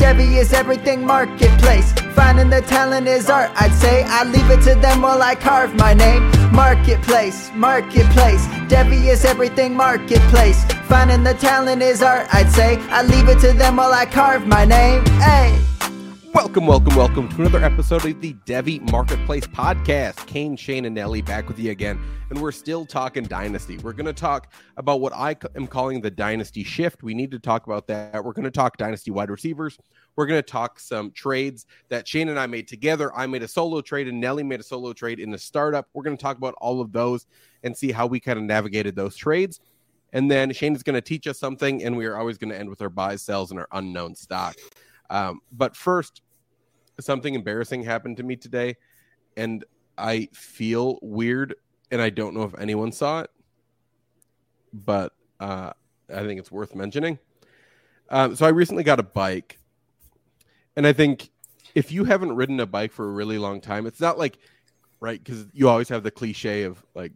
Devy is everything marketplace. Finding the talent is art, I'd say. I leave it to them while I carve my name. Marketplace, marketplace. Devy is everything marketplace. Finding the talent is art, I'd say. I leave it to them while I carve my name. Hey. Welcome, welcome, welcome to another episode of the Devy Marketplace Podcast. Kane, Shane, and Nelly back with you again. And we're still talking Dynasty. We're going to talk about what I am calling the Dynasty shift. We need to talk about that. We're going to talk Dynasty wide receivers. We're going to talk some trades that Shane and I made together. I made a solo trade, and Nelly made a solo trade in the startup. We're going to talk about all of those and see how we kind of navigated those trades. And then Shane is going to teach us something, and we are always going to end with our buys, sells, and our unknown stock. Um, but first, something embarrassing happened to me today, and I feel weird, and I don't know if anyone saw it, but uh, I think it's worth mentioning. Um, so I recently got a bike, and I think if you haven't ridden a bike for a really long time, it's not like right because you always have the cliche of like,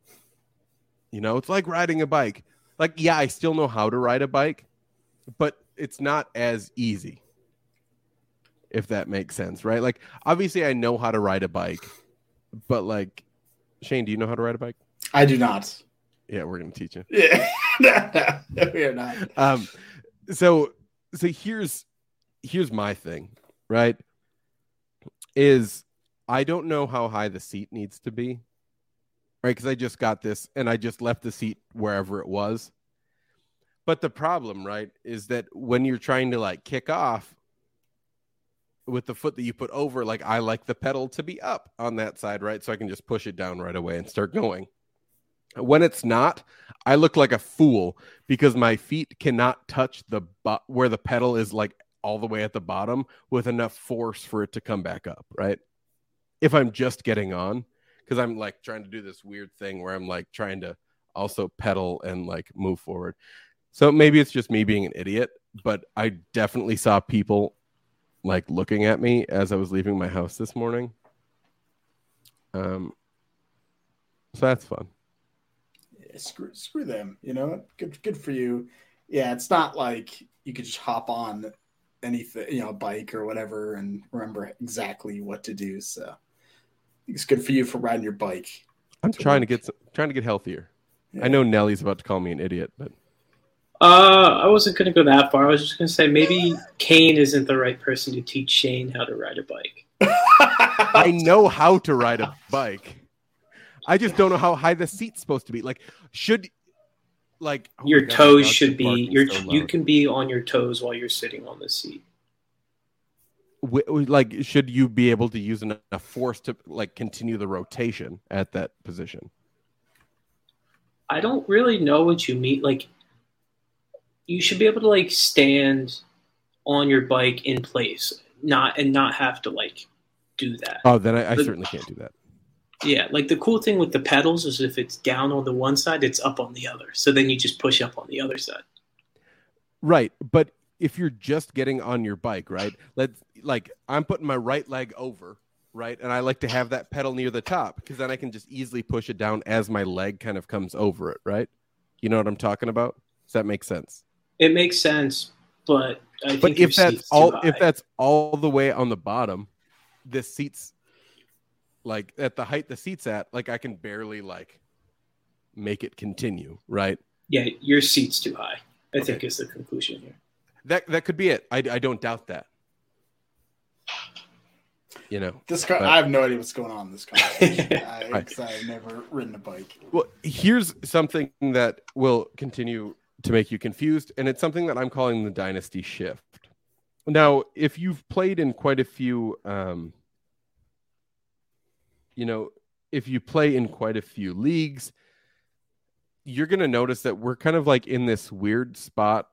you know, it's like riding a bike. Like, yeah, I still know how to ride a bike, but it's not as easy if that makes sense, right? Like, obviously, I know how to ride a bike, but like, Shane, do you know how to ride a bike? I do not. Yeah, we're gonna teach you. Yeah, no, no, we are not. Um, so, so here's here's my thing, right? Is I don't know how high the seat needs to be, right? Because I just got this and I just left the seat wherever it was. But the problem, right, is that when you're trying to like kick off, with the foot that you put over, like I like the pedal to be up on that side, right? So I can just push it down right away and start going. When it's not, I look like a fool because my feet cannot touch the butt where the pedal is like all the way at the bottom with enough force for it to come back up, right? If I'm just getting on, because I'm like trying to do this weird thing where I'm like trying to also pedal and like move forward. So maybe it's just me being an idiot, but I definitely saw people like looking at me as I was leaving my house this morning. Um, so that's fun. Yeah, screw, screw them. You know, good, good for you. Yeah, it's not like you could just hop on anything, you know, a bike or whatever, and remember exactly what to do. So it's good for you for riding your bike. I'm trying work. to get trying to get healthier. Yeah. I know Nelly's about to call me an idiot, but uh, I wasn't going to go that far. I was just going to say maybe Kane isn't the right person to teach Shane how to ride a bike. I know how to ride a bike. I just don't know how high the seat's supposed to be. Like, should like oh your God, toes should be your so you can be on your toes while you're sitting on the seat. like, should you be able to use enough force to like continue the rotation at that position? I don't really know what you mean. Like, you should be able to like stand on your bike in place, not and not have to like do that. Oh, then I, I certainly can't do that. Yeah, like the cool thing with the pedals is if it's down on the one side, it's up on the other. So then you just push up on the other side. Right, but if you're just getting on your bike, right? Let's like I'm putting my right leg over, right? And I like to have that pedal near the top because then I can just easily push it down as my leg kind of comes over it, right? You know what I'm talking about? Does that make sense? It makes sense, but I but if that's all if that's all the way on the bottom, the seats like at the height the seats at, like I can barely like make it continue, right? Yeah, your seat's too high. I okay. think is the conclusion here. That that could be it. I, I don't doubt that. You know, this car, but... I have no idea what's going on in this conversation. I, right. I've never ridden a bike. Well, here's something that will continue to make you confused. And it's something that I'm calling the dynasty shift. Now, if you've played in quite a few, um, you know, if you play in quite a few leagues, you're going to notice that we're kind of like in this weird spot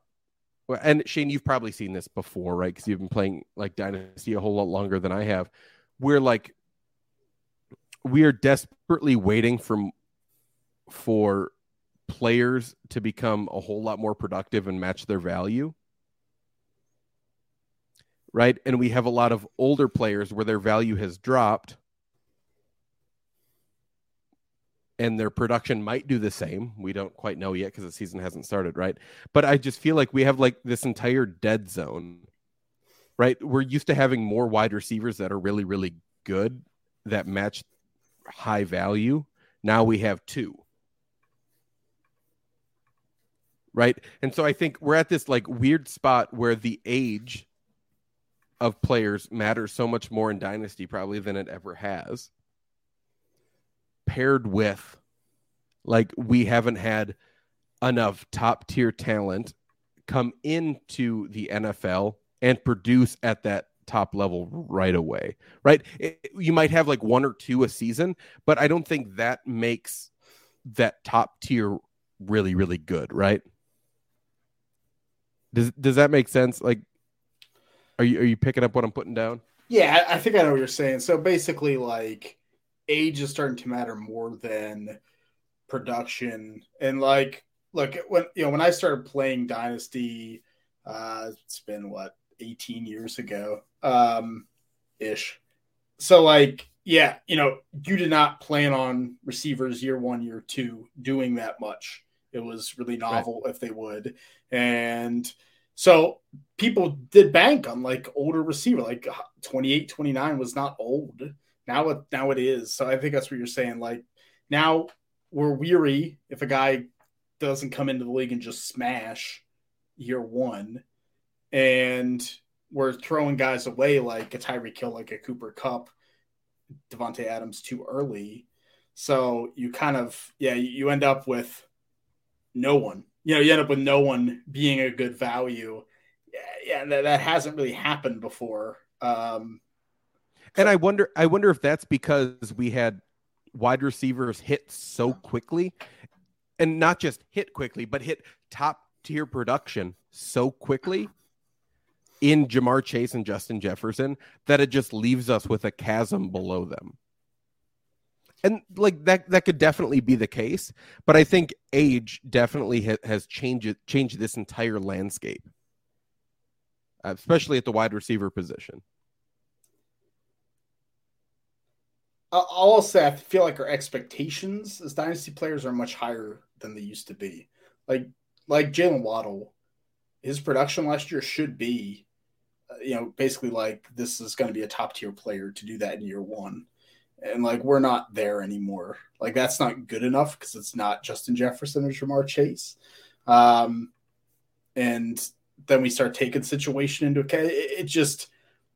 and Shane, you've probably seen this before, right? Because you've been playing like Dynasty a whole lot longer than I have. We're like, we are desperately waiting for for players to become a whole lot more productive and match their value. Right. And we have a lot of older players where their value has dropped and their production might do the same. We don't quite know yet because the season hasn't started, right? But I just feel like we have like this entire dead zone, right? We're used to having more wide receivers that are really, really good that match high value. Now we have two. Right. And so I think we're at this like weird spot where the age of players matters so much more in Dynasty probably than it ever has paired with like we haven't had enough top tier talent come into the NFL and produce at that top level right away, right? It, you might have like one or two a season, but I don't think that makes that top tier really, really good, right? Does does that make sense? Like, are you are you picking up what I'm putting down? Yeah, I think I know what you're saying. So basically, like age is starting to matter more than production. And like, look, when you know when I started playing Dynasty, uh, it's been what 18 years ago, um, ish. So like, yeah, you know, you did not plan on receivers year one, year two doing that much. It was really novel right. if they would, and so people did bank on like older receiver, like uh, 28, 29 was not old. Now it now it is. So I think that's what you're saying. Like now we're weary if a guy doesn't come into the league and just smash year one, and we're throwing guys away like a Tyreek Hill, like a Cooper Kupp, Davante Adams too early. So you kind of yeah you end up with no one. You know you end up with no one being a good value. Yeah, yeah that, that hasn't really happened before. Um, and I wonder, I wonder if that's because we had wide receivers hit so quickly, and not just hit quickly, but hit top tier production so quickly in Ja'Marr Chase and Justin Jefferson that it just leaves us with a chasm below them. And like that, that could definitely be the case, but I think age definitely ha- has changed changed this entire landscape, especially at the wide receiver position. I'll say I feel like our expectations as dynasty players are much higher than they used to be. Like like Jaylen Waddle, his production last year should be, uh, you know, basically like this is going to be a top tier player to do that in year one, and like we're not there anymore. Like that's not good enough because it's not Justin Jefferson or Ja'Marr Chase, um, and then we start taking situation into account. It, it just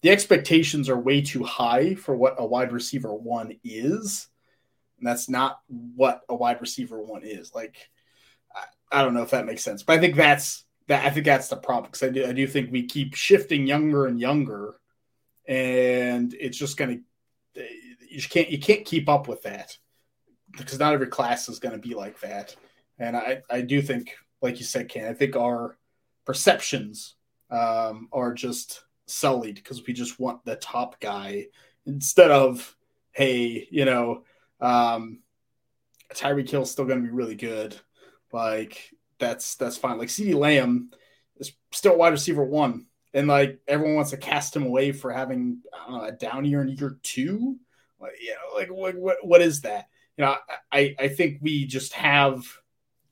the expectations are way too high for what a wide receiver one is. And that's not what a wide receiver one is. Like, I, I don't know if that makes sense, but I think that's that. I think that's the problem because I do, I do think we keep shifting younger and younger, and it's just going to you can't you can't keep up with that because not every class is going to be like that. And I I do think, like you said, Ken, I think our perceptions um, are just sullied because we just want the top guy instead of hey, you know, um, Tyreek Hill's still going to be really good. Like that's that's fine. Like CeeDee Lamb is still wide receiver one, and like everyone wants to cast him away for having know, a down year in year two. Like, you know, like what what, what is that? You know, I I think we just have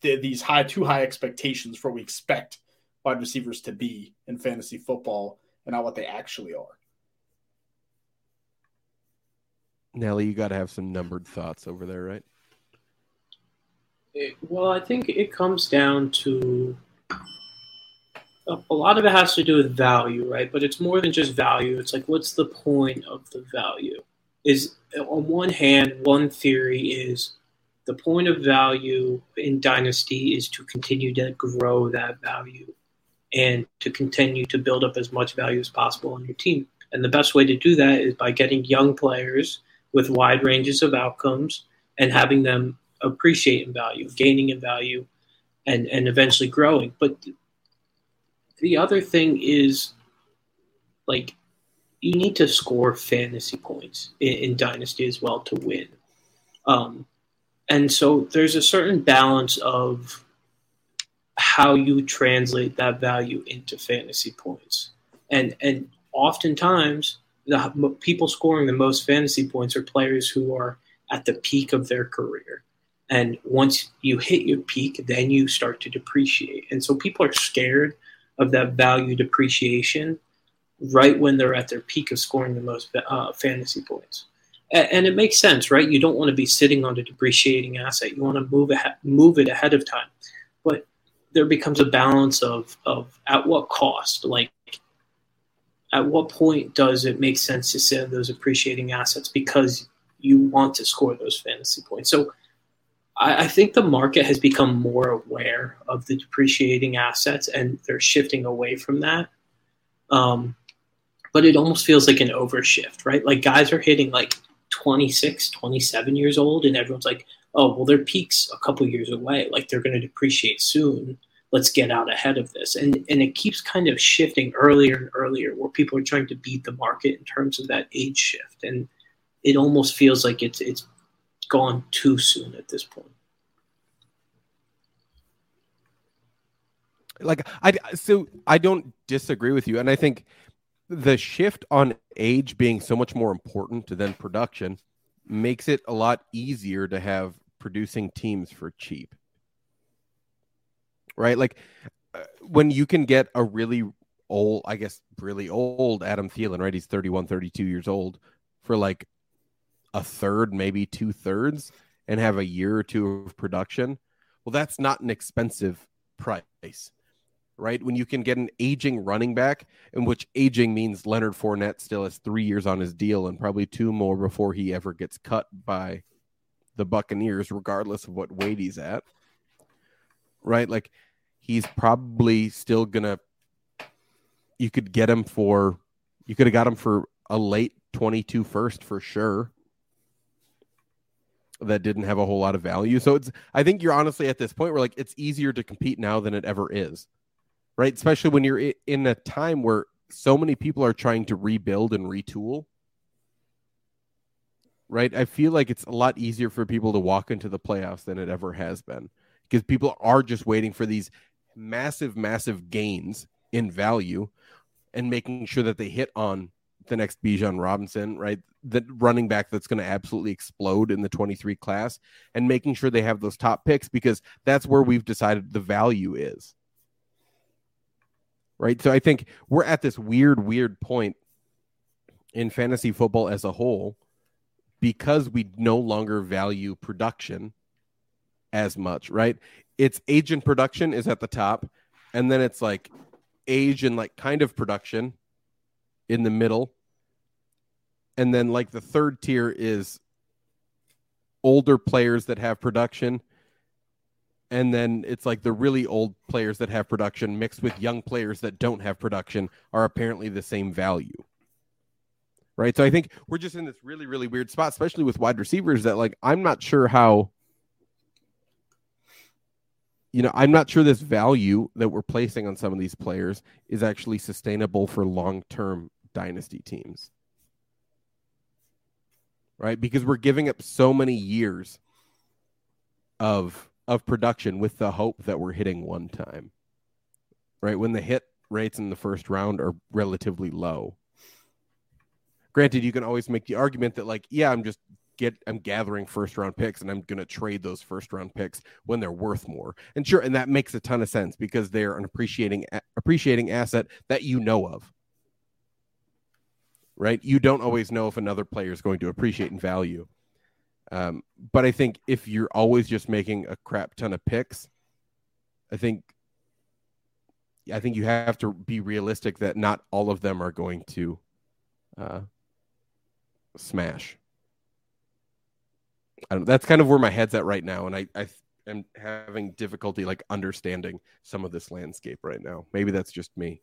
the, these high too high expectations for what we expect wide receivers to be in fantasy football and not what they actually are. Nelly, you got to have some numbered thoughts over there, right? It, well, I think it comes down to a, a lot of it has to do with value, right? But it's more than just value. It's like, what's the point of the value? Is on one hand, one theory is the point of value in Dynasty is to continue to grow that value and to continue to build up as much value as possible on your team. And the best way to do that is by getting young players with wide ranges of outcomes and having them appreciate in value, gaining in value, and, and eventually growing. But the other thing is like you need to score fantasy points in, in dynasty as well to win. Um, and so there's a certain balance of how you translate that value into fantasy points. And and oftentimes the people scoring the most fantasy points are players who are at the peak of their career. And once you hit your peak, then you start to depreciate. And so people are scared of that value depreciation right when they're at their peak of scoring the most uh, fantasy points. And, and it makes sense, right? You don't want to be sitting on a depreciating asset. You want to move ahead, move it ahead of time. But there becomes a balance of of at what cost, like at what point does it make sense to sell those appreciating assets because you want to score those fantasy points? So I, I, think the market has become more aware of the depreciating assets and they're shifting away from that. Um, but it almost feels like an overshift, right? Like guys are hitting like 26, 27 years old, and everyone's like, oh, well, their peak's a couple years away. Like they're going to depreciate soon. Let's get out ahead of this. And, and it keeps kind of shifting earlier and earlier where people are trying to beat the market in terms of that age shift. And it almost feels like it's, it's gone too soon at this point. Like I so I don't disagree with you, and I think the shift on age being so much more important than production makes it a lot easier to have producing teams for cheap. Right? Like uh, when you can get a really old, I guess, really old Adam Thielen, right? He's 31, 32 years old for like a third, maybe two thirds, and have a year or two of production. Well, that's not an expensive price right? When you can get an aging running back, in which aging means Leonard Fournette still has three years on his deal and probably two more before he ever gets cut by the Buccaneers, regardless of what weight he's at, right? Like he's probably still gonna. You could get him for, you could have got him for a late 22 first for sure. That didn't have a whole lot of value. So it's, I think you're honestly at this point where like it's easier to compete now than it ever is right? Especially when you're in a time where so many people are trying to rebuild and retool. Right? I feel like it's a lot easier for people to walk into the playoffs than it ever has been because people are just waiting for these massive, massive gains in value and making sure that they hit on the next Bijan Robinson, right? The running back that's going to absolutely explode in the 23 class and making sure they have those top picks because that's where we've decided the value is right? So I think we're at this weird, weird point in fantasy football as a whole because we no longer value production as much, right? It's age and production is at the top, and then it's like age and like kind of production in the middle. And then like the third tier is older players that have production and then it's like the really old players that have production mixed with young players that don't have production are apparently the same value. Right? So i think we're just in this really really weird spot especially with wide receivers that like i'm not sure how you know i'm not sure this value that we're placing on some of these players is actually sustainable for long-term dynasty teams. Right? Because we're giving up so many years of of production with the hope that we're hitting one time. Right? When the hit rates in the first round are relatively low. Granted, you can always make the argument that like, yeah, I'm just get I'm gathering first round picks and I'm going to trade those first round picks when they're worth more. And sure, and that makes a ton of sense because they're an appreciating appreciating asset that you know of. Right? You don't always know if another player is going to appreciate in value. Um, but I think if you're always just making a crap ton of picks, I think I think you have to be realistic that not all of them are going to uh, smash. that's kind of where my head's at right now, and I, I am having difficulty like understanding some of this landscape right now. Maybe that's just me.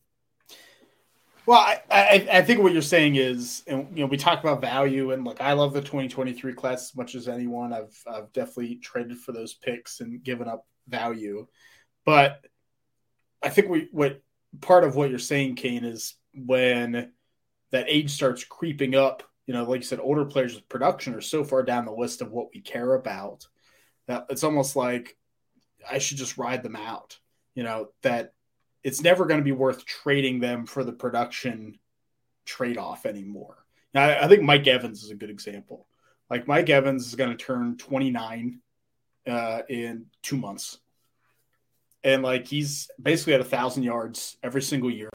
Well, I, I, I, think what you're saying is, and you know, we talk about value, and look, I love the 2023 class as much as anyone. I've I've definitely traded for those picks and given up value, but I think we what part of what you're saying, Kane, is when that age starts creeping up. You know, like you said, older players with production are so far down the list of what we care about that it's almost like I should just ride them out. You know, that it's never going to be worth trading them for the production trade off anymore. Now, I, think Mike Evans is a good example. Like Mike Evans is going to turn 29 uh, in two months. And like he's basically at a thousand yards every single year.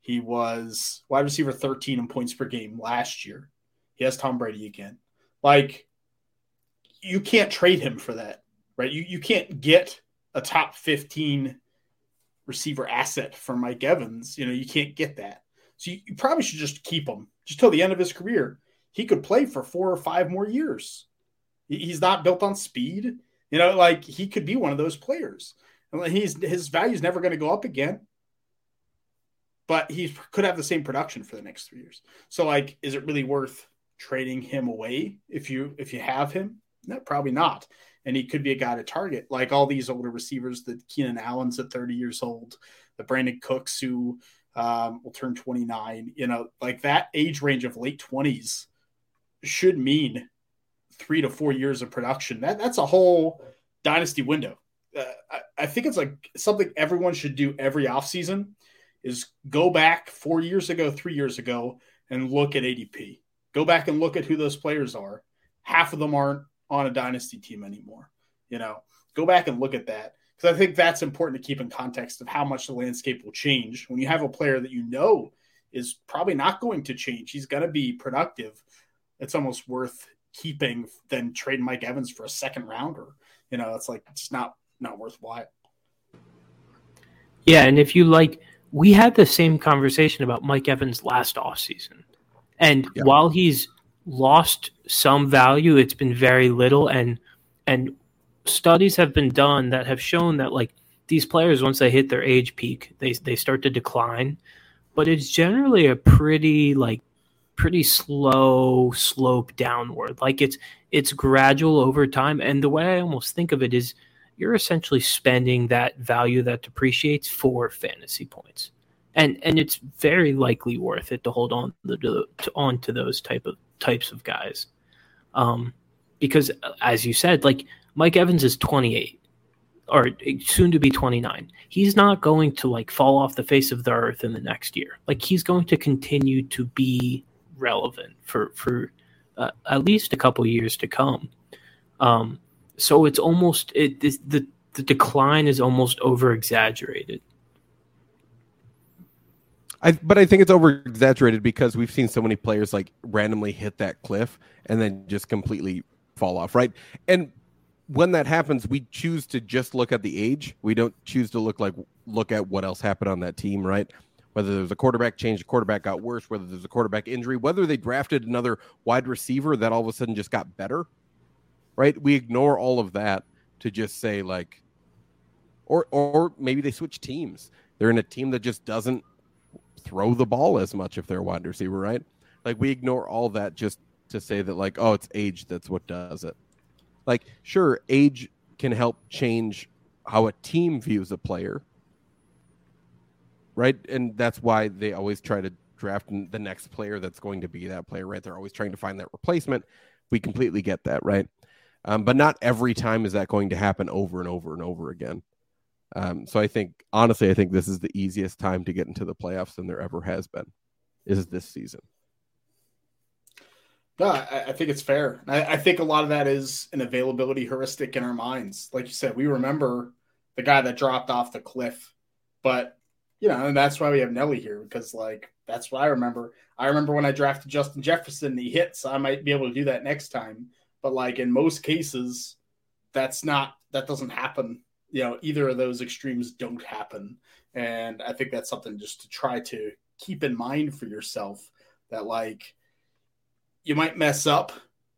He was wide receiver 13 in points per game last year. He has Tom Brady again. Like you can't trade him for that, right? You you can't get a top 15 receiver asset for Mike Evans. You know, you can't get that. So you, you probably should just keep him just till the end of his career. He could play for four or five more years. He's not built on speed. You know, like he could be one of those players. And he's his value is never going to go up again, but he could have the same production for the next three years. So, like, is it really worth trading him away if you if you have him? No, probably not. And he could be a guy to target, like all these older receivers. The Keenan Allen's at 30 years old, the Brandin Cooks who um, will turn 29. You know, like that age range of late 20s should mean three to four years of production. That that's a whole dynasty window. Uh, I, I, think it's like something everyone should do every offseason is go back four years ago, three years ago, and look at ADP. Go back and look at who those players are. Half of them aren't on a dynasty team anymore. You know, go back and look at that because I think that's important to keep in context of how much the landscape will change when you have a player that you know is probably not going to change. He's going to be productive. It's almost worth keeping than trading Mike Evans for a second rounder. You know, it's like it's not not worthwhile. Yeah, and if you like, we had the same conversation about Mike Evans last offseason. And yeah. while he's lost some value, it's been very little and and studies have been done that have shown that like these players once they hit their age peak, they they start to decline. But it's generally a pretty like pretty slow slope downward. Like it's it's gradual over time. And the way I almost think of it is you're essentially spending that value that depreciates for fantasy points. And and it's very likely worth it to hold on to, to on to those type of types of guys. Um, because as you said, like Mike Evans is 28 or soon to be 29 he's not going to like fall off the face of the earth in the next year like he's going to continue to be relevant for for uh, at least a couple years to come. Um, so it's almost it this, the the decline is almost over exaggerated. I, but I think it's over exaggerated because we've seen so many players like randomly hit that cliff and then just completely fall off, right? And when that happens, we choose to just look at the age. We don't choose to look like look at what else happened on that team, right? whether there's a quarterback change, the quarterback got worse, whether there's a quarterback injury, whether they drafted another wide receiver that all of a sudden just got better, right? We ignore all of that to just say like, or or maybe they switch teams. They're in a team that just doesn't throw the ball as much if they're a wide receiver, right? Like we ignore all that just to say that like, oh, it's age that's what does it. Like, sure, age can help change how a team views a player right? And that's why they always try to draft the next player that's going to be that player, right? They're always trying to find that replacement. We completely get that, right? Um, but not every time is that going to happen over and over and over again. Um, so I think, honestly, I think this is the easiest time to get into the playoffs than there ever has been. Is this season? No, I, I think it's fair. I, I, think a lot of that is an availability heuristic in our minds. Like you said, we remember the guy that dropped off the cliff, but you know, and that's why we have Nelly here because like that's what I remember. I remember when I drafted Justin Jefferson, he hit, so I might be able to do that next time. But like in most cases, that's not that doesn't happen. You know, either of those extremes don't happen, and I think that's something just to try to keep in mind for yourself that like you might mess up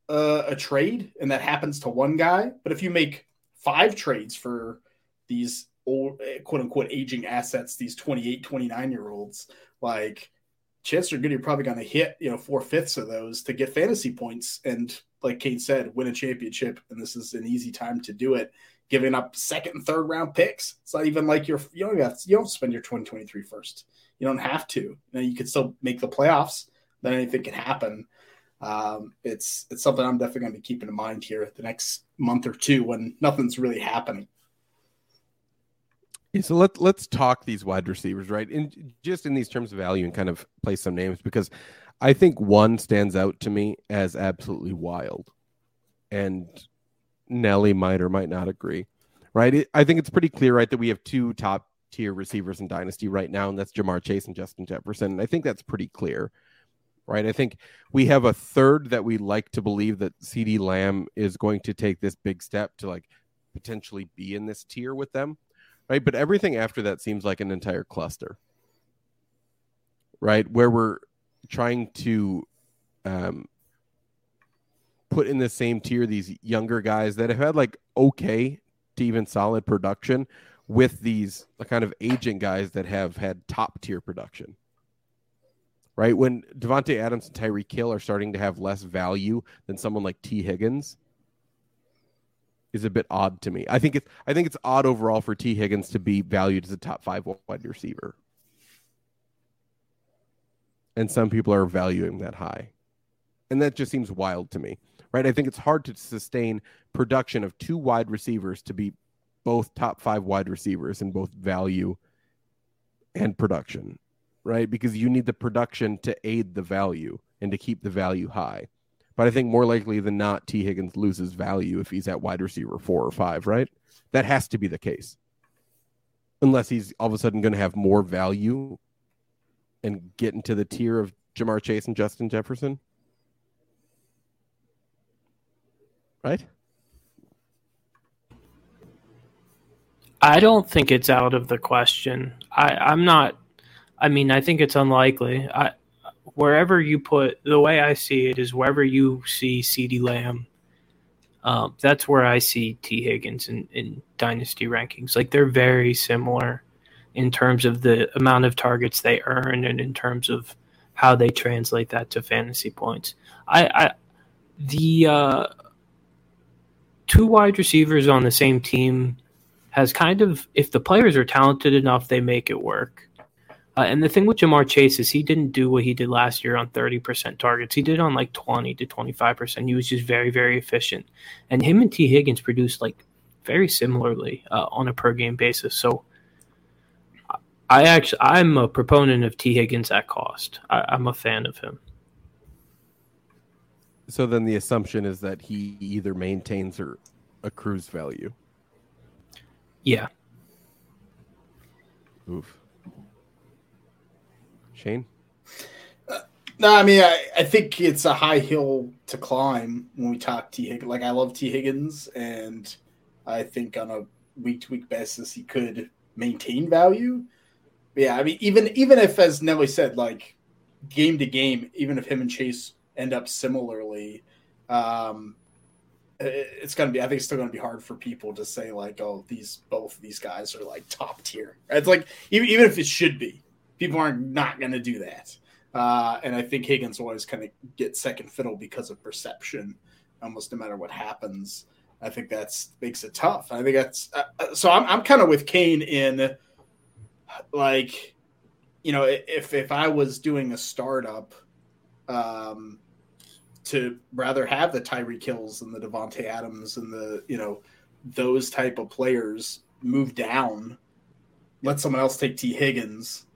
uh, a trade and that happens to one guy, but if you make five trades for these old, eh, quote unquote aging assets, these 28, 29 year olds, like chances are good you're probably going to hit, you know, four fifths of those to get fantasy points. And like Kate said, win a championship. And this is an easy time to do it giving up second and third round picks. It's not even like you're you don't have to, you don't spend your 2023 first. You don't have to. You, know, you could still make the playoffs. Then anything can happen. Um, it's it's something I'm definitely going to be keeping in mind here the next month or two when nothing's really happening. Yeah, so let let's talk these wide receivers, right? In just in these terms of value and kind of place some names because I think one stands out to me as absolutely wild, and Nelly might or might not agree, right? It, I think it's pretty clear, right, that we have two top tier receivers in Dynasty right now, and that's Ja'Marr Chase and Justin Jefferson. And I think that's pretty clear, right? I think we have a third that we like to believe that CeeDee Lamb is going to take this big step to like potentially be in this tier with them, right? But everything after that seems like an entire cluster, right? Where we're trying to um, put in the same tier these younger guys that have had like okay to even solid production with these uh, kind of aging guys that have had top tier production. Right? When Davante Adams and Tyreek Hill are starting to have less value than someone like Tee Higgins, is a bit odd to me. I think it's I think it's odd overall for Tee Higgins to be valued as a top five wide receiver, and some people are valuing that high, and that just seems wild to me right? I think it's hard to sustain production of two wide receivers to be both top five wide receivers in both value and production, right? Because you need the production to aid the value and to keep the value high. But I think more likely than not, Tee Higgins loses value if he's at wide receiver four or five, right? That has to be the case. Unless he's all of a sudden going to have more value and get into the tier of Ja'Marr Chase and Justin Jefferson. Right? I don't think it's out of the question. I, I'm not. I mean, I think it's unlikely. I, wherever you put the way I see it is wherever you see CeeDee Lamb. Um, that's where I see Tee Higgins in, in dynasty rankings. Like they're very similar in terms of the amount of targets they earn and in terms of how they translate that to fantasy points. I, I the uh, two wide receivers on the same team has kind of, if the players are talented enough, they make it work. Uh, and the thing with Ja'Marr Chase is he didn't do what he did last year on 30% targets. He did on like 20 to 25%. He was just very, very efficient. And him and Tee Higgins produced like very similarly uh, on a per game basis. So I actually, I'm a proponent of Tee Higgins at cost. I, I'm a fan of him. So then the assumption is that he either maintains or accrues value. Yeah. Oof. Shane? Uh, no, I mean, I, I think it's a high hill to climb when we talk Tee Higgins. Like, I love Tee Higgins, and I think on a week to week basis, he could maintain value. But yeah, I mean, even even if, as Nelly said, like game to game, even if him and Chase end up similarly, um, it's gonna be. I think it's still gonna be hard for people to say like, oh, these both these guys are like top tier. It's like even even if it should be, people aren't not gonna do that. Uh, and I think Higgins always kind of get second fiddle because of perception, almost no matter what happens. I think that's makes it tough. I think that's uh, uh so. I'm I'm kind of with Kane in like, you know, if if I was doing a startup, um, to rather have the Tyreek Hills and the Davante Adams and the you know those type of players move down. Let someone else take Tee Higgins.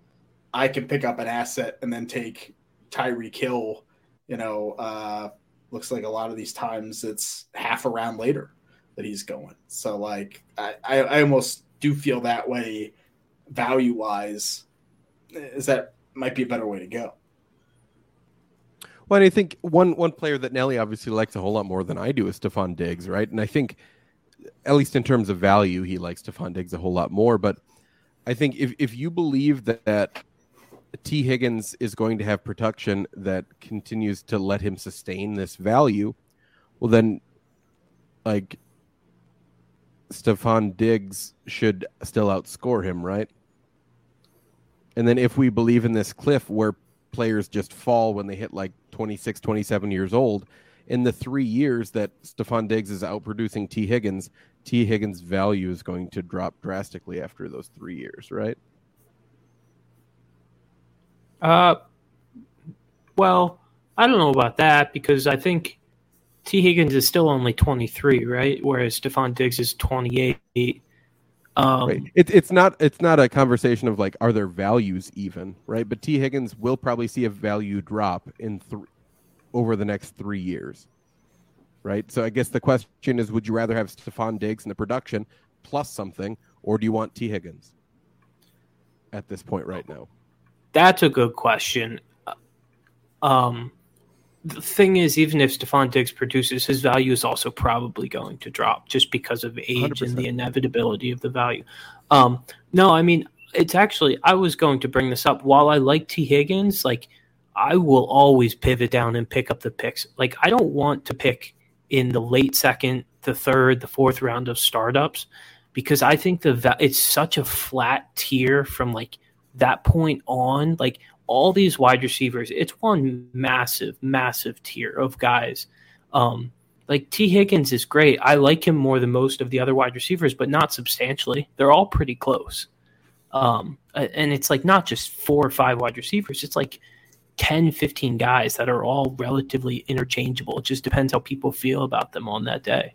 I can pick up an asset and then take Tyreek Hill. You know, uh, looks like a lot of these times it's half a round later that he's going. So like I, I almost do feel that way value wise. Is that might be a better way to go. Well, I think one one player that Nelly obviously likes a whole lot more than I do is Stefon Diggs, right? And I think, at least in terms of value, he likes Stefon Diggs a whole lot more. But I think if if you believe that, that Tee Higgins is going to have production that continues to let him sustain this value, well then, like Stefon Diggs should still outscore him, right? And then if we believe in this cliff where players just fall when they hit like 26, 27 years old in the three years that Stefon Diggs is outproducing Tee Higgins, Tee Higgins' value is going to drop drastically after those three years, right? Uh, well, I don't know about that because I think Tee Higgins is still only 23, right? Whereas Stefon Diggs is 28. Um, right. It, it's not it's not a conversation of like are there values even, right? But Tee Higgins will probably see a value drop in th- over the next three years, right? So I guess the question is, would you rather have Stefon Diggs in the production plus something, or do you want Tee Higgins at this point right now? That's a good question. Um, the thing is, even if Stefon Diggs produces, his value is also probably going to drop just because of age 100%. and the inevitability of the value. Um, no, I mean, it's actually, I was going to bring this up. While I like Tee Higgins, like, I will always pivot down and pick up the picks. Like, I don't want to pick in the late second, the third, the fourth round of startups because I think the it's such a flat tier from like that point on. Like, all these wide receivers, it's one massive, massive tier of guys. Um, like Tee Higgins is great. I like him more than most of the other wide receivers, but not substantially. They're all pretty close. Um, and it's like not just four or five wide receivers, it's like 10, 15 guys that are all relatively interchangeable. It just depends how people feel about them on that day.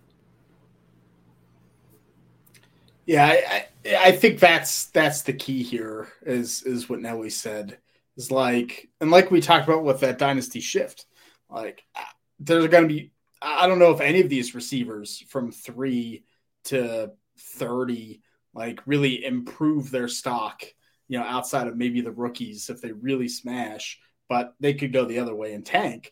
Yeah, I, I, think that's that's the key here is is what Nelly said is like, and like we talked about with that dynasty shift, like uh, there's going to be, I don't know if any of these receivers from three to 30 like really improve their stock, you know, outside of maybe the rookies if they really smash, but they could go the other way and tank.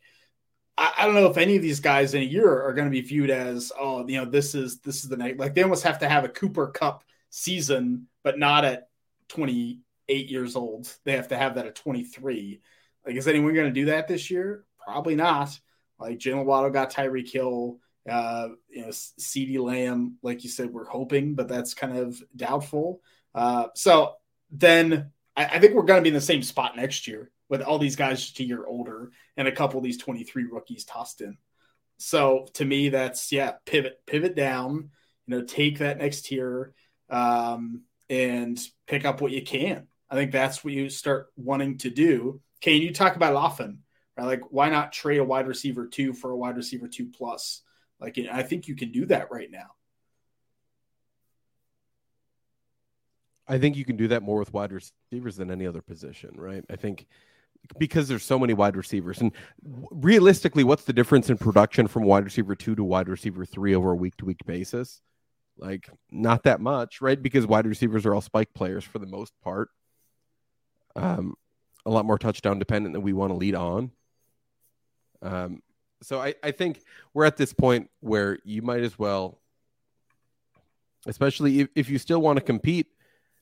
I, I don't know if any of these guys in a year are going to be viewed as, oh, you know, this is this is the night. Like they almost have to have a Cooper Kupp season, but not at 20 eight years old. They have to have that at 23. Like, is anyone going to do that this year? Probably not. Like, Jaylen Waddle got Tyreek Hill. Uh, you know, CeeDee Lamb, like you said, we're hoping, but that's kind of doubtful. Uh, so then I, I think we're going to be in the same spot next year with all these guys just a year older and a couple of these 23 rookies tossed in. So to me, that's yeah, pivot, pivot down, you know, take that next tier um, and pick up what you can. I think that's what you start wanting to do. Kane, you talk about it often, right? Like, why not trade a wide receiver two for a wide receiver two plus? Like, I think you can do that right now. I think you can do that more with wide receivers than any other position, right? I think because there's so many wide receivers, and realistically, what's the difference in production from wide receiver two to wide receiver three over a week to week basis? Like, not that much, right? Because wide receivers are all spike players for the most part um, a lot more touchdown dependent than we want to lead on. Um, so I, I think we're at this point where you might as well, especially if, if you still want to compete,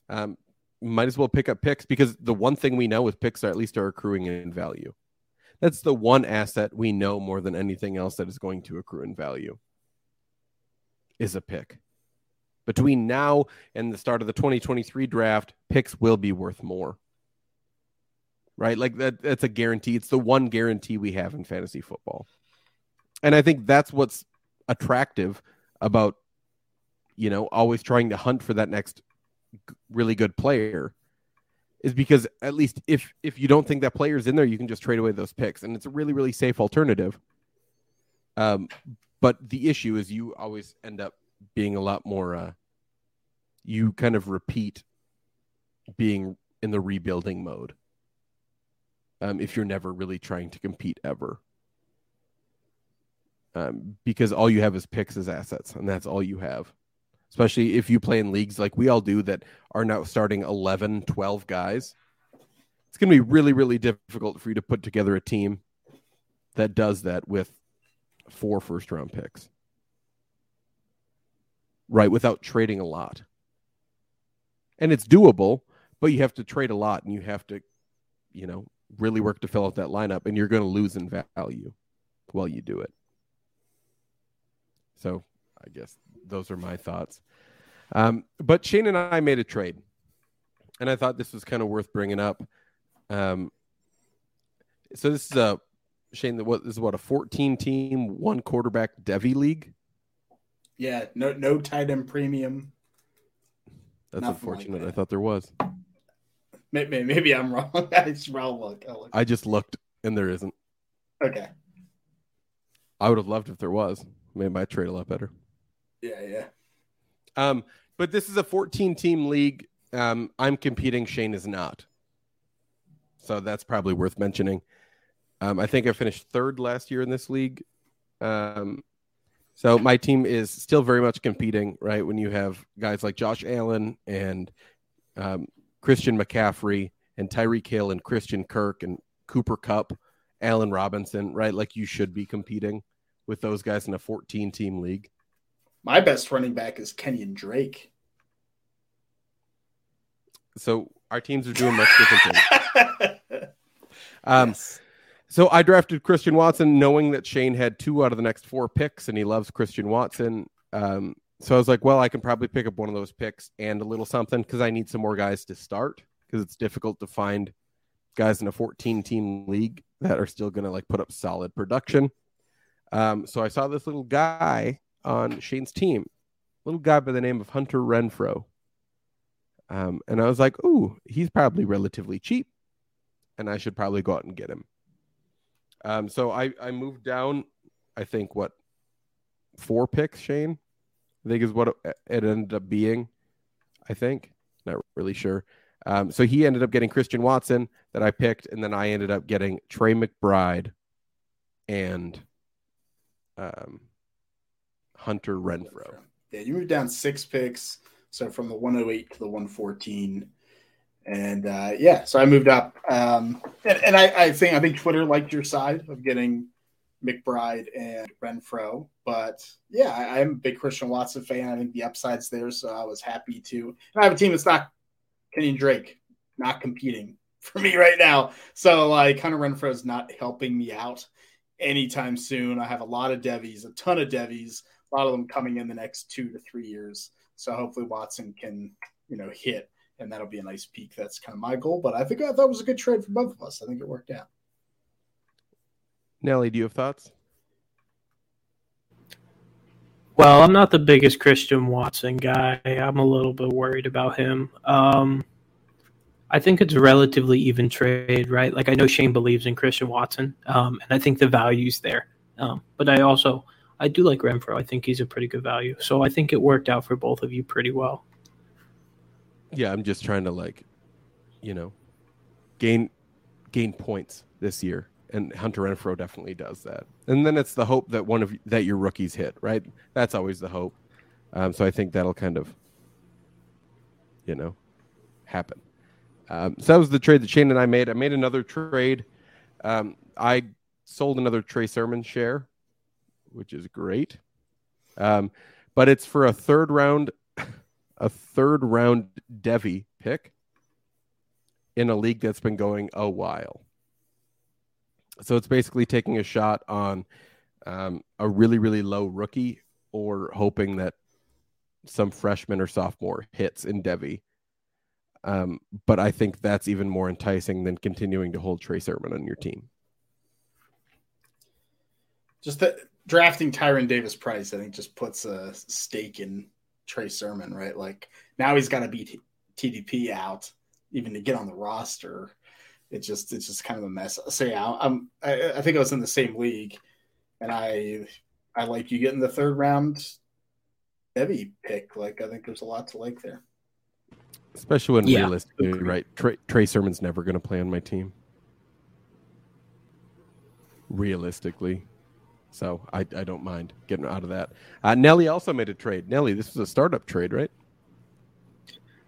um, might as well pick up picks because the one thing we know is picks are at least are accruing in value. That's the one asset we know more than anything else that is going to accrue in value is a pick. Between now and the start of the 2023 draft, picks will be worth more right? Like that that's a guarantee. It's the one guarantee we have in fantasy football. And I think that's what's attractive about you know, always trying to hunt for that next really good player is because at least if if you don't think that player's in there, you can just trade away those picks and it's a really really safe alternative. Um but the issue is you always end up being a lot more uh you kind of repeat being in the rebuilding mode um, if you're never really trying to compete ever. Um, because all you have is picks as assets, and that's all you have. Especially if you play in leagues like we all do that are now starting 11, 12 guys. It's going to be really, really difficult for you to put together a team that does that with four first round picks. Right, without trading a lot. And it's doable, but you have to trade a lot and you have to, you know, really work to fill out that lineup, and you're going to lose in value while you do it. So I guess those are my thoughts. Um, but Shane and I made a trade, and I thought this was kind of worth bringing up. Um, so this is a Shane, what is what a 14 team, one quarterback Devy league? Yeah, no no tight end premium. That's Nothing like unfortunate. that. I thought there was. Maybe, maybe I'm wrong. I just look. Look. I just looked and there isn't. Okay. I would have loved if there was. Made my trade a lot better. Yeah, yeah. Um, but this is a 14 team league. Um, I'm competing. Shane is not. So that's probably worth mentioning. Um, I think I finished third last year in this league. Um, so my team is still very much competing, right? When you have guys like Josh Allen and um, Christian McCaffrey and Tyreek Hill and Christian Kirk and Cooper Kupp, Allen Robinson, right? Like you should be competing with those guys in a 14 team league. My best running back is Kenyon Drake. So our teams are doing much different things. Um, Yes. So I drafted Christian Watson, knowing that Shane had two out of the next four picks, and he loves Christian Watson. Um, so I was like, well, I can probably pick up one of those picks and a little something because I need some more guys to start because it's difficult to find guys in a 14 team league that are still going to like put up solid production. Um, so I saw this little guy on Shane's team, little guy by the name of Hunter Renfrow. Um, and I was like, ooh, he's probably relatively cheap, and I should probably go out and get him. Um, so I, I moved down, I think, what, four picks, Shane? I think is what it, ended up being. I think. Not really sure. Um, so he ended up getting Christian Watson that I picked, and then I ended up getting Trey McBride and um, Hunter Renfrow. Yeah, you moved down six picks. So from the 108 to the 114. And uh, yeah, so I moved up. Um, and and I, I think I think Twitter liked your side of getting McBride and Renfrow. But yeah, I, I'm a big Christian Watson fan. I think the upside's there, so I was happy to. And I have a team that's not Kenyon Drake, not competing for me right now. So like Hunter Renfrow is not helping me out anytime soon. I have a lot of Devys, a ton of Devys, a lot of them coming in the next two to three years. So hopefully Watson can, you know, hit and that'll be a nice peak. That's kind of my goal. But I think I thought it was a good trade for both of us. I think it worked out. Nelly, do you have thoughts? Well, I'm not the biggest Christian Watson guy. I'm a little bit worried about him. Um, I think it's a relatively even trade, right? Like I know Shane believes in Christian Watson, um, and I think the value's there. Um, but I also I do like Renfrow. I think he's a pretty good value. So I think it worked out for both of you pretty well. Yeah, I'm just trying to like, you know, gain gain points this year, and Hunter Renfrow definitely does that. And then it's the hope that one of that your rookies hit, right? That's always the hope. Um, so I think that'll kind of, you know, happen. Um, so that was the trade that Shane and I made. I made another trade. Um, I sold another Trey Sermon share, which is great. Um, but it's for a third round, a third round Devy pick in a league that's been going a while. So it's basically taking a shot on um, a really, really low rookie or hoping that some freshman or sophomore hits in Devy. Um, but I think that's even more enticing than continuing to hold Trey Sermon on your team. Just that drafting Tyrion Davis-Price, I think, just puts a stake in Trey Sermon, right? Like now he's got to beat TDP out even to get on the roster. It's just it's just kind of a mess. So yeah, I'm I, I think I was in the same league, and I I like you getting the third round Devy pick. Like I think there's a lot to like there. Especially when Yeah. realistically, right? Trey, Trey Sermon's never going to play on my team. Realistically. So I, I don't mind getting out of that. Uh, Nelly also made a trade. Nelly, this was a startup trade, right?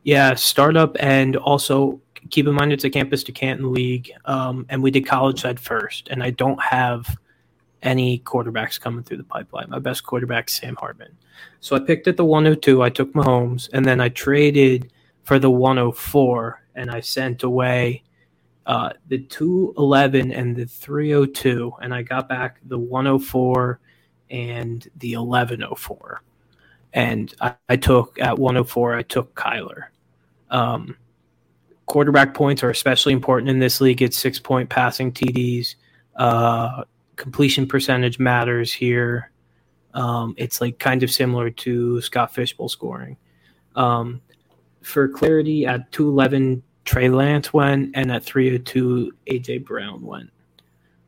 Yeah, startup, and also keep in mind it's a campus to Canton league, um, and we did college side first, and I don't have any quarterbacks coming through the pipeline. My best quarterback, Sam Hartman. So I picked at the 102. I took Mahomes, and then I traded for the 104, and I sent away uh, the 211 and the 302, and I got back the 104 and the 1104. And I, I took at 104, I took Kyler. Um, quarterback points are especially important in this league. It's six point passing TDs. Uh, completion percentage matters here. Um, it's like kind of similar to Scott Fish Bowl scoring. Um, for clarity, at 211, Trey Lance went, and at 302, AJ Brown went.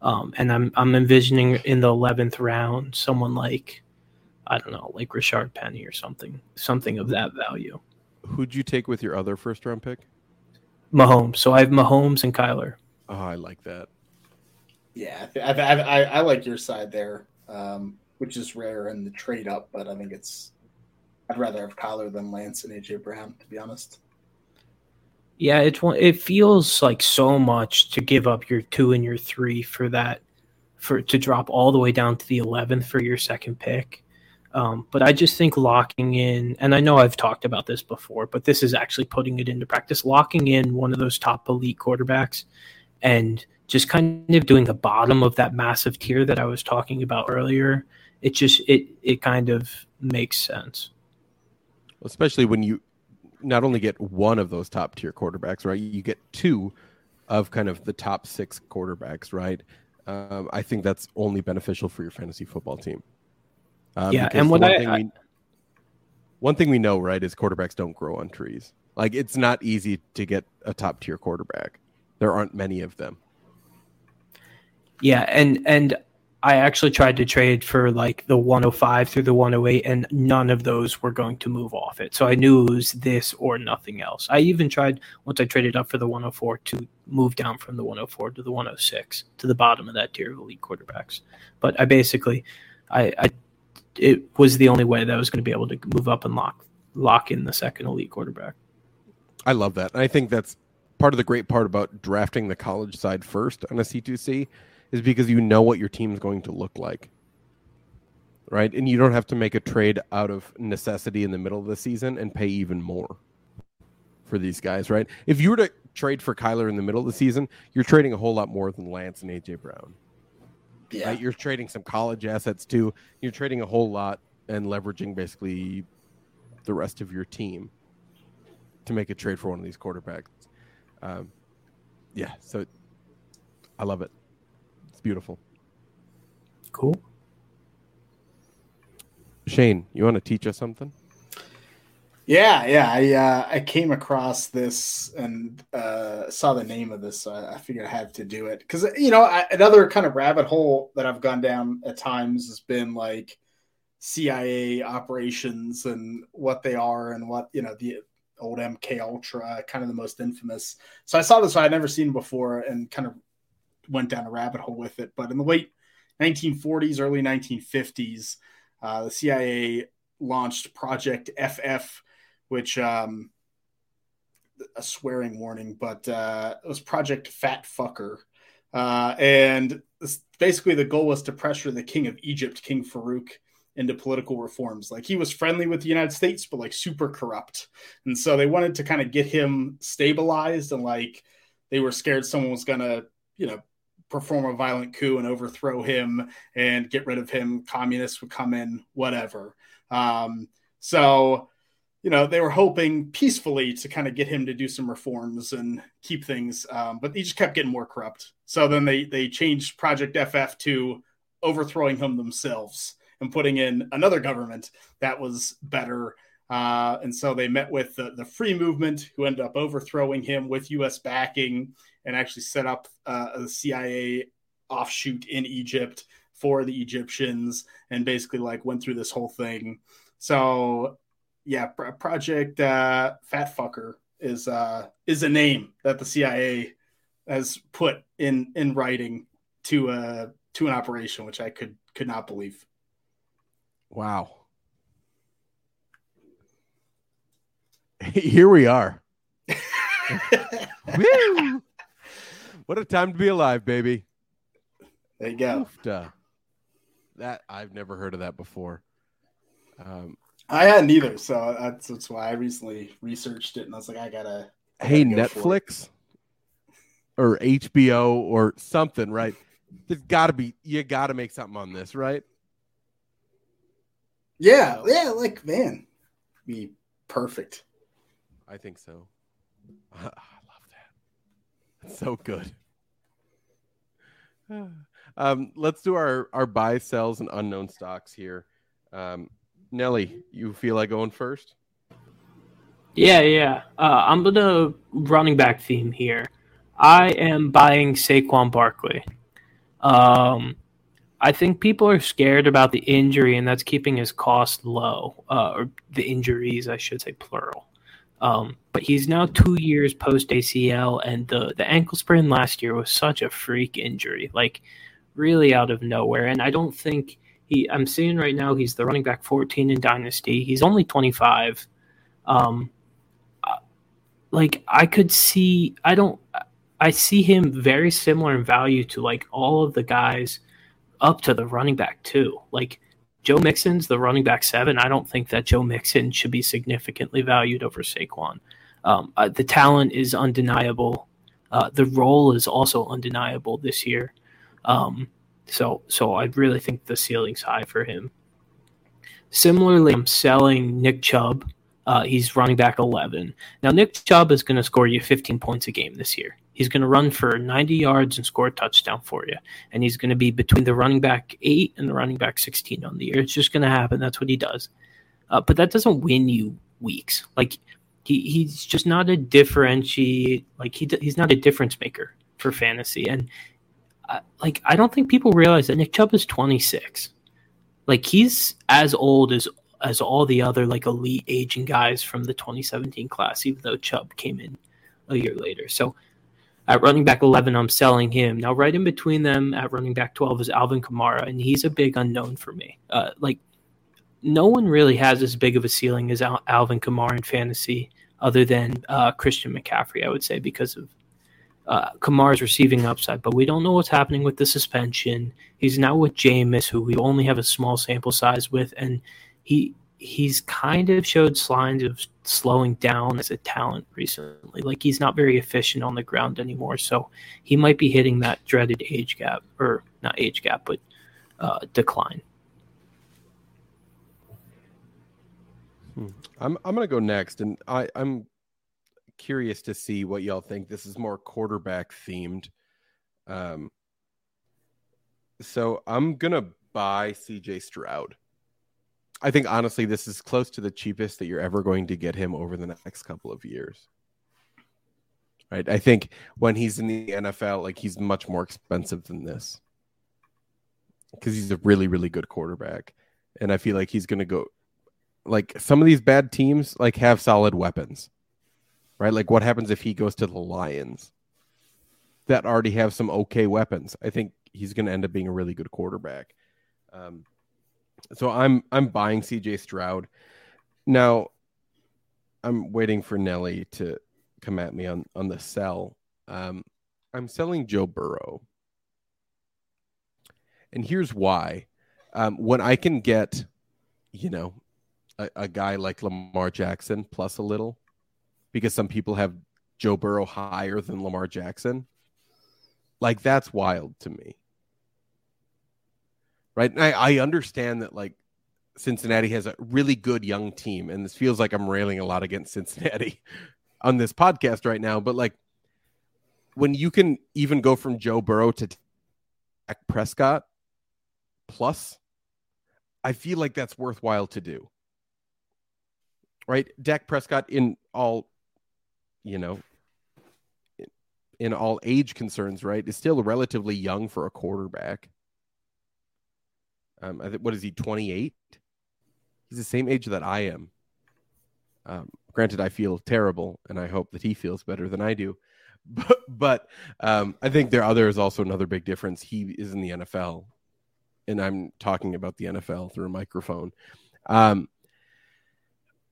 Um, and I'm I'm envisioning in the 11th round someone like I don't know, like Rashaad Penny or something, something of that value. Who'd you take with your other first round pick? Mahomes. So I have Mahomes and Kyler. Oh, I like that. Yeah, I, I, I, I like your side there, um, which is rare in the trade up, but I think it's. I'd rather have Kyler than Lance and AJ Brown, to be honest. Yeah, it's one. It feels like so much to give up your two and your three for that, for to drop all the way down to the eleventh for your second pick. Um, but I just think locking in, and I know I've talked about this before, but this is actually putting it into practice. Locking in one of those top elite quarterbacks, and just kind of doing the bottom of that massive tier that I was talking about earlier. It just it it kind of makes sense. Especially when you not only get one of those top tier quarterbacks, right? You get two of kind of the top six quarterbacks, right? Um, I think that's only beneficial for your fantasy football team. Uh, yeah, and what I, we, one thing we know, right, is quarterbacks don't grow on trees. Like it's not easy to get a top tier quarterback. There aren't many of them. Yeah, and and I actually tried to trade for like the 105 through the 108, and none of those were going to move off it. So I knew it was this or nothing else. I even tried once I traded up for the 104 to move down from the 104 to the 106 to the bottom of that tier of elite quarterbacks. But I basically, I, I it was the only way that I was going to be able to move up and lock lock in the second elite quarterback. I love that. I think that's part of the great part about drafting the college side first on a C2C is because you know what your team's going to look like. Right? And you don't have to make a trade out of necessity in the middle of the season and pay even more for these guys, right? If you were to trade for Kyler in the middle of the season, you're trading a whole lot more than Lance and AJ Brown. Yeah. Right? You're trading some college assets too. You're trading a whole lot and leveraging basically the rest of your team to make a trade for one of these quarterbacks. Um, yeah, so I love it. It's beautiful. Cool. Shane, you want to teach us something? Yeah, yeah. I uh, I came across this and uh, saw the name of this, so I, figured I had to do it because you know I, another kind of rabbit hole that I've gone down at times has been like CIA operations and what they are and what you know the old MK Ultra, kind of the most infamous. So I saw this I had never seen before and kind of went down a rabbit hole with it. But in the late 1940s, early 1950s, uh, the CIA launched Project FF which um, a swearing warning, but uh, it was Project Fat Fucker. Uh, and basically, the goal was to pressure the king of Egypt, King Farouk, into political reforms. Like he was friendly with the United States, but like super corrupt. And so they wanted to kind of get him stabilized and like they were scared someone was going to, you know, perform a violent coup and overthrow him and get rid of him. Communists would come in, whatever. Um, so you know, they were hoping peacefully to kind of get him to do some reforms and keep things, um, but he just kept getting more corrupt. So then they they changed Project FF to overthrowing him themselves and putting in another government that was better. Uh, and so they met with the, the Free Movement, who ended up overthrowing him with U.S. backing and actually set up uh, a CIA offshoot in Egypt for the Egyptians and basically like went through this whole thing. So yeah, Project uh, Fat Fucker is uh, is a name that the CIA has put in in writing to uh to an operation, which I could could not believe. Wow. Here we are. What a time to be alive, baby. There you go. Oofta. That I've never heard of that before. Um, I hadn't either, so that's, that's why I recently researched it, and I was like, I gotta. I hey, gotta Netflix or HBO or something, right? There's got to be you got to make something on this, right? Yeah, yeah, like man, be perfect. I think so. I love that. It's so good. um, let's do our our buy, sells, and unknown stocks here. Um, Nelly, you feel like going first? Yeah, yeah. Uh, I'm gonna running back theme here. I am buying Saquon Barkley. Um, I think people are scared about the injury, and that's keeping his cost low, uh, or the injuries, I should say, plural. Um, but he's now two years post ACL, and the the ankle sprain last year was such a freak injury, like really out of nowhere. And I don't think he. I'm seeing right now he's the running back 14 in Dynasty. He's only 25. Um, uh, like I could see, I don't. I see him very similar in value to like all of the guys up to the running back too. Like Joe Mixon's the running back seven. I don't think that Joe Mixon should be significantly valued over Saquon. Um, uh, the talent is undeniable. Uh, the role is also undeniable this year. Um, so, so I really think the ceiling's high for him. Similarly, I'm selling Nick Chubb. Uh, he's running back 11. Now, Nick Chubb is going to score you 15 points a game this year. He's going to run for 90 yards and score a touchdown for you. And he's going to be between the running back 8 and the running back 16 on the year. It's just going to happen. That's what he does. Uh, but that doesn't win you weeks. Like, he, he's just not a differentiate. Like, he, he's not a difference maker for fantasy. And, like, I don't think people realize that Nick Chubb is 26. Like, he's as old as as all the other like elite aging guys from the 2017 class, even though Chubb came in a year later. So at running back 11, I'm selling him. Now, right in between them at running back 12 is Alvin Kamara, and he's a big unknown for me. Uh, like, no one really has as big of a ceiling as Al- Alvin Kamara in fantasy, other than uh, Christian McCaffrey, I would say, because of uh, Kamara's receiving upside. But we don't know what's happening with the suspension. He's now with Jameis, who we only have a small sample size with, and he he's kind of showed signs of slowing down as a talent recently. Like he's not very efficient on the ground anymore, so he might be hitting that dreaded age gap, or not age gap, but uh, decline. Hmm. I'm I'm gonna go next, and I I'm curious to see what y'all think. This is more quarterback themed. Um, so I'm gonna buy CJ Stroud. I think honestly, this is close to the cheapest that you're ever going to get him over the next couple of years. Right. I think when he's in the NFL, like he's much more expensive than this because he's a really, really good quarterback. And I feel like he's to go like some of these bad teams like have solid weapons, right? Like what happens if he goes to the Lions that already have some okay weapons? I think he's going to end up being a really good quarterback. Um, so I'm I'm buying CJ Stroud. Now I'm waiting for Nelly to come at me on on the sell. Um, I'm selling Joe Burrow. And here's why. Um, when I can get, you know, a, a guy like Lamar Jackson plus a little, because some people have Joe Burrow higher than Lamar Jackson, like that's wild to me right? And I, I understand that like Cincinnati has a really good young team, and this feels like I'm railing a lot against Cincinnati on this podcast right now. But like when you can even go from Joe Burrow to Dak Prescott plus, I feel like that's worthwhile to do. Right? Dak Prescott in all, you know, in all age concerns, right, is still relatively young for a quarterback. Um, I think what is he? Twenty eight. He's the same age that I am. Um, granted, I feel terrible, and I hope that he feels better than I do. But, but um, I think there other is also another big difference. He is in the NFL, and I'm talking about the NFL through a microphone. Um,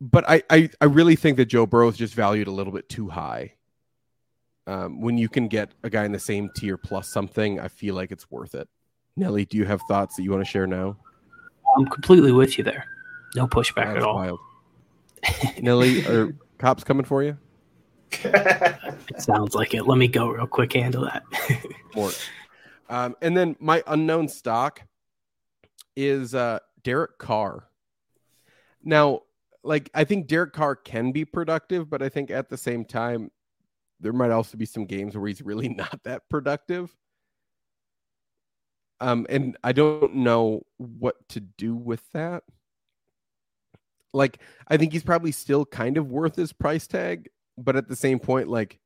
but I, I, I really think that Joe Burrow is just valued a little bit too high. Um, when you can get a guy in the same tier plus something, I feel like it's worth it. Nelly, do you have thoughts that you want to share now? I'm completely with you there. No pushback That's at all. Wild. Nelly, are cops coming for you? it sounds like it. Let me go real quick. Handle that. More. Um, and then my unknown stock is uh, Derek Carr. Now, like I think Derek Carr can be productive, but I think at the same time, there might also be some games where he's really not that productive. Um, and I don't know what to do with that. Like, I think he's probably still kind of worth his price tag, but at the same point, like,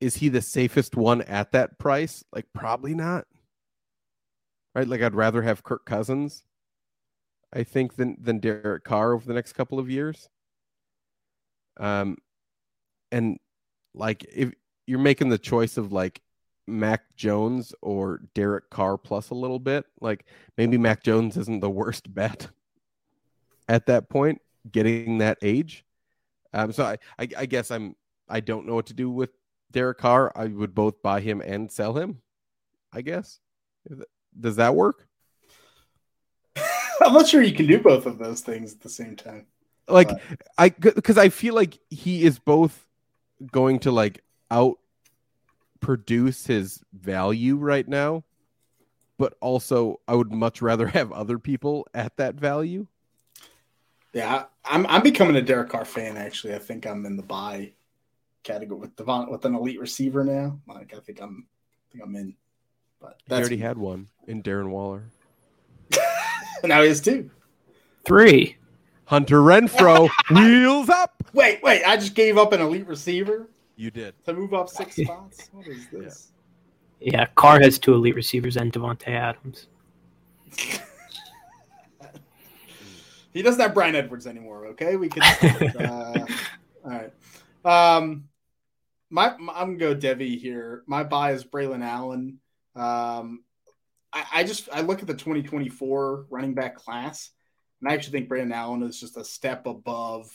is he the safest one at that price? Like, probably not. Right? Like, I'd rather have Kirk Cousins, I think, than than Derek Carr over the next couple of years. Um, and like, if you're making the choice of like Mac Jones or Derek Carr plus a little bit. Like maybe Mac Jones isn't the worst bet at that point, getting that age. Um, so I, I, I guess I'm I don't know what to do with Derek Carr. I would both buy him and sell him. I guess. Does that work? I'm not sure you can do both of those things at the same time. Like but... I because I feel like he is both going to like out produce his value right now, but also I would much rather have other people at that value. Yeah, I'm I'm becoming a Derek Carr fan. Actually, I think I'm in the buy category with Davante with an elite receiver now. Like I think I'm I think I'm in. But he already had one in Darren Waller. now he has two, three. Hunter Renfrow wheels up. Wait, wait! I just gave up an elite receiver. You did. To move up six spots? What is this? Yeah. yeah, Carr has two elite receivers and Davante Adams. he doesn't have Bryan Edwards anymore, okay? We can uh, all right. Um my, my, I'm gonna go Devy here. My buy is Braylon Allen. Um I, I just I look at the 2024 running back class, and I actually think Braylon Allen is just a step above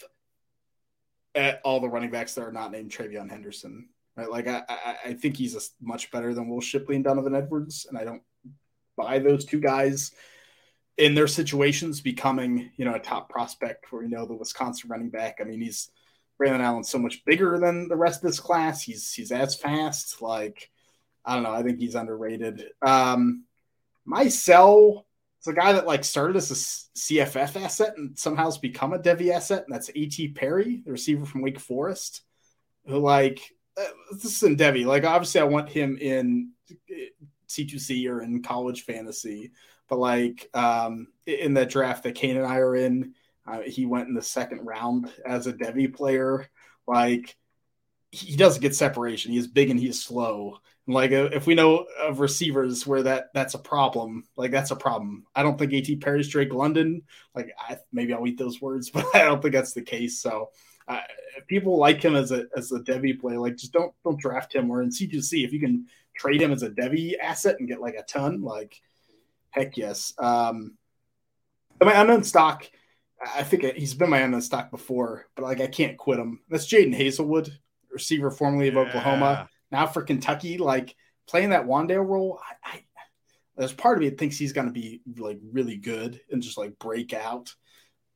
at all the running backs that are not named TreVeyon Henderson. Right? Like I, I, I think he's a, much better than Will Shipley and Donovan Edwards, and I don't buy those two guys in their situations becoming you know a top prospect for you know the Wisconsin running back. I mean he's Braylon Allen's so much bigger than the rest of this class. He's he's as fast. Like I don't know. I think he's underrated. Um, my sell it's a guy that like started as a CFF asset and somehow has become a Devy asset, and that's A.T. Perry, the receiver from Wake Forest, who like uh, this is in Devy. Like obviously, I want him in C2C or in college fantasy, but like um, in that draft that Kane and I are in, uh, he went in the second round as a Devy player. Like he doesn't get separation. He's big and he's slow. Like uh, if we know of receivers where that that's a problem, like that's a problem. I don't think A.T. Perry's Drake London. Like I, maybe I'll eat those words, but I don't think that's the case. So uh, if people like him as a as a Devy play, like just don't don't draft him. Or in C2C, if you can trade him as a Devy asset and get like a ton, like heck yes. Um, my unknown stock, I think he's been my unknown stock before, but like I can't quit him. That's Jadon Haselwood, receiver formerly of yeah. Oklahoma now for Kentucky, like playing that Wan'Dale role, I, I there's part of me that thinks he's going to be like really good and just like break out.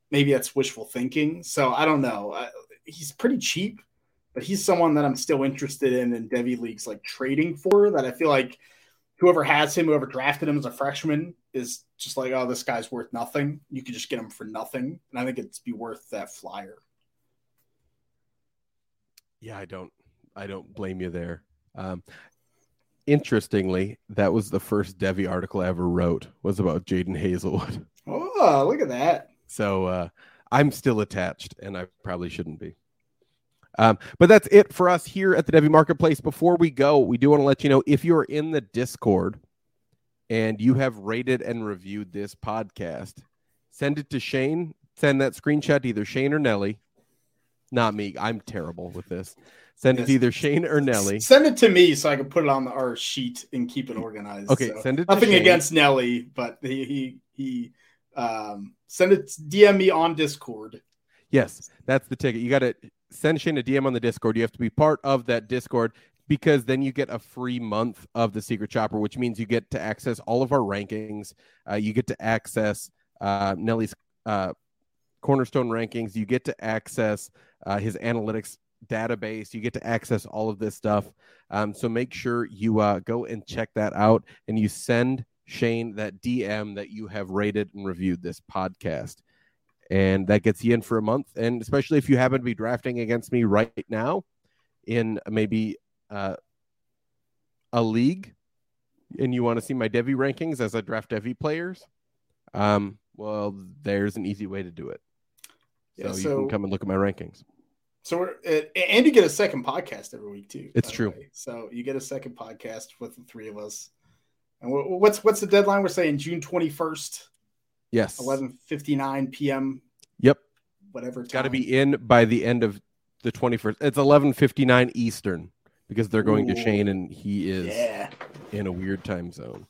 Maybe that's wishful thinking. So I don't know. Uh, he's pretty cheap, but he's someone that I'm still interested in in Devy leagues, like trading for. That I feel like whoever has him, whoever drafted him as a freshman, is just like, oh, this guy's worth nothing. You could just get him for nothing, and I think it'd be worth that flyer. Yeah, I don't, I don't blame you there. Um, interestingly, that was the first Devy article I ever wrote was about Jadon Haselwood. Oh, look at that! So uh, I'm still attached, and I probably shouldn't be. Um, but that's it for us here at the Devy Marketplace. Before we go, we do want to let you know if you're in the Discord and you have rated and reviewed this podcast, send it to Shane. Send that screenshot to either Shane or Nelly. Not me. I'm terrible with this. Send yes. it to either Shane or Nelly. Send it to me so I can put it on the, our sheet and keep it organized. Okay, so, send it. Nothing Shane. against Nelly, but he he he um, send it DM me on Discord. Yes, that's the ticket. You got to send Shane a DM on the Discord. You have to be part of that Discord because then you get a free month of the Secret Chopper, which means you get to access all of our rankings. Uh, you get to access uh, Nelly's uh, cornerstone rankings. You get to access uh, his analytics database. You get to access all of this stuff. Um, so make sure you uh, go and check that out and you send Shane that DM that you have rated and reviewed this podcast. And that gets you in for a month. And especially if you happen to be drafting against me right now in maybe uh, a league, and you want to see my Devy rankings as I draft Devy players, um, well, there's an easy way to do it. So, Yeah, you can come and look at my rankings. So we're uh, and you get a second podcast every week too. It's true. way. So you get a second podcast with the three of us. And what's what's the deadline? We're saying June twenty first, Yes. eleven fifty nine p.m. Yep. Whatever. Got to be in by the end of the 21st. It's 11:59 Eastern because they're going to Ooh. Shane and he is Yeah. in a weird time zone.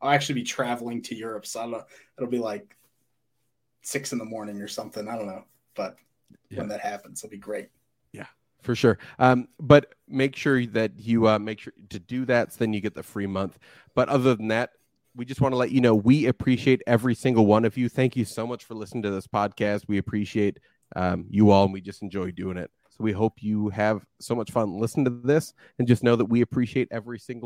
I'll actually be traveling to Europe, so I don't know. It'll be like six in the morning or something. I don't know, but Yeah. when that happens, it'll be great. Yeah, for sure. Um, but make sure that you uh, make sure to do that so then you get the free month. But other than that, we just want to let you know we appreciate every single one of you. Thank you so much for listening to this podcast. We appreciate um, you all and we just enjoy doing it. So we hope you have so much fun listening to this and just know that we appreciate every single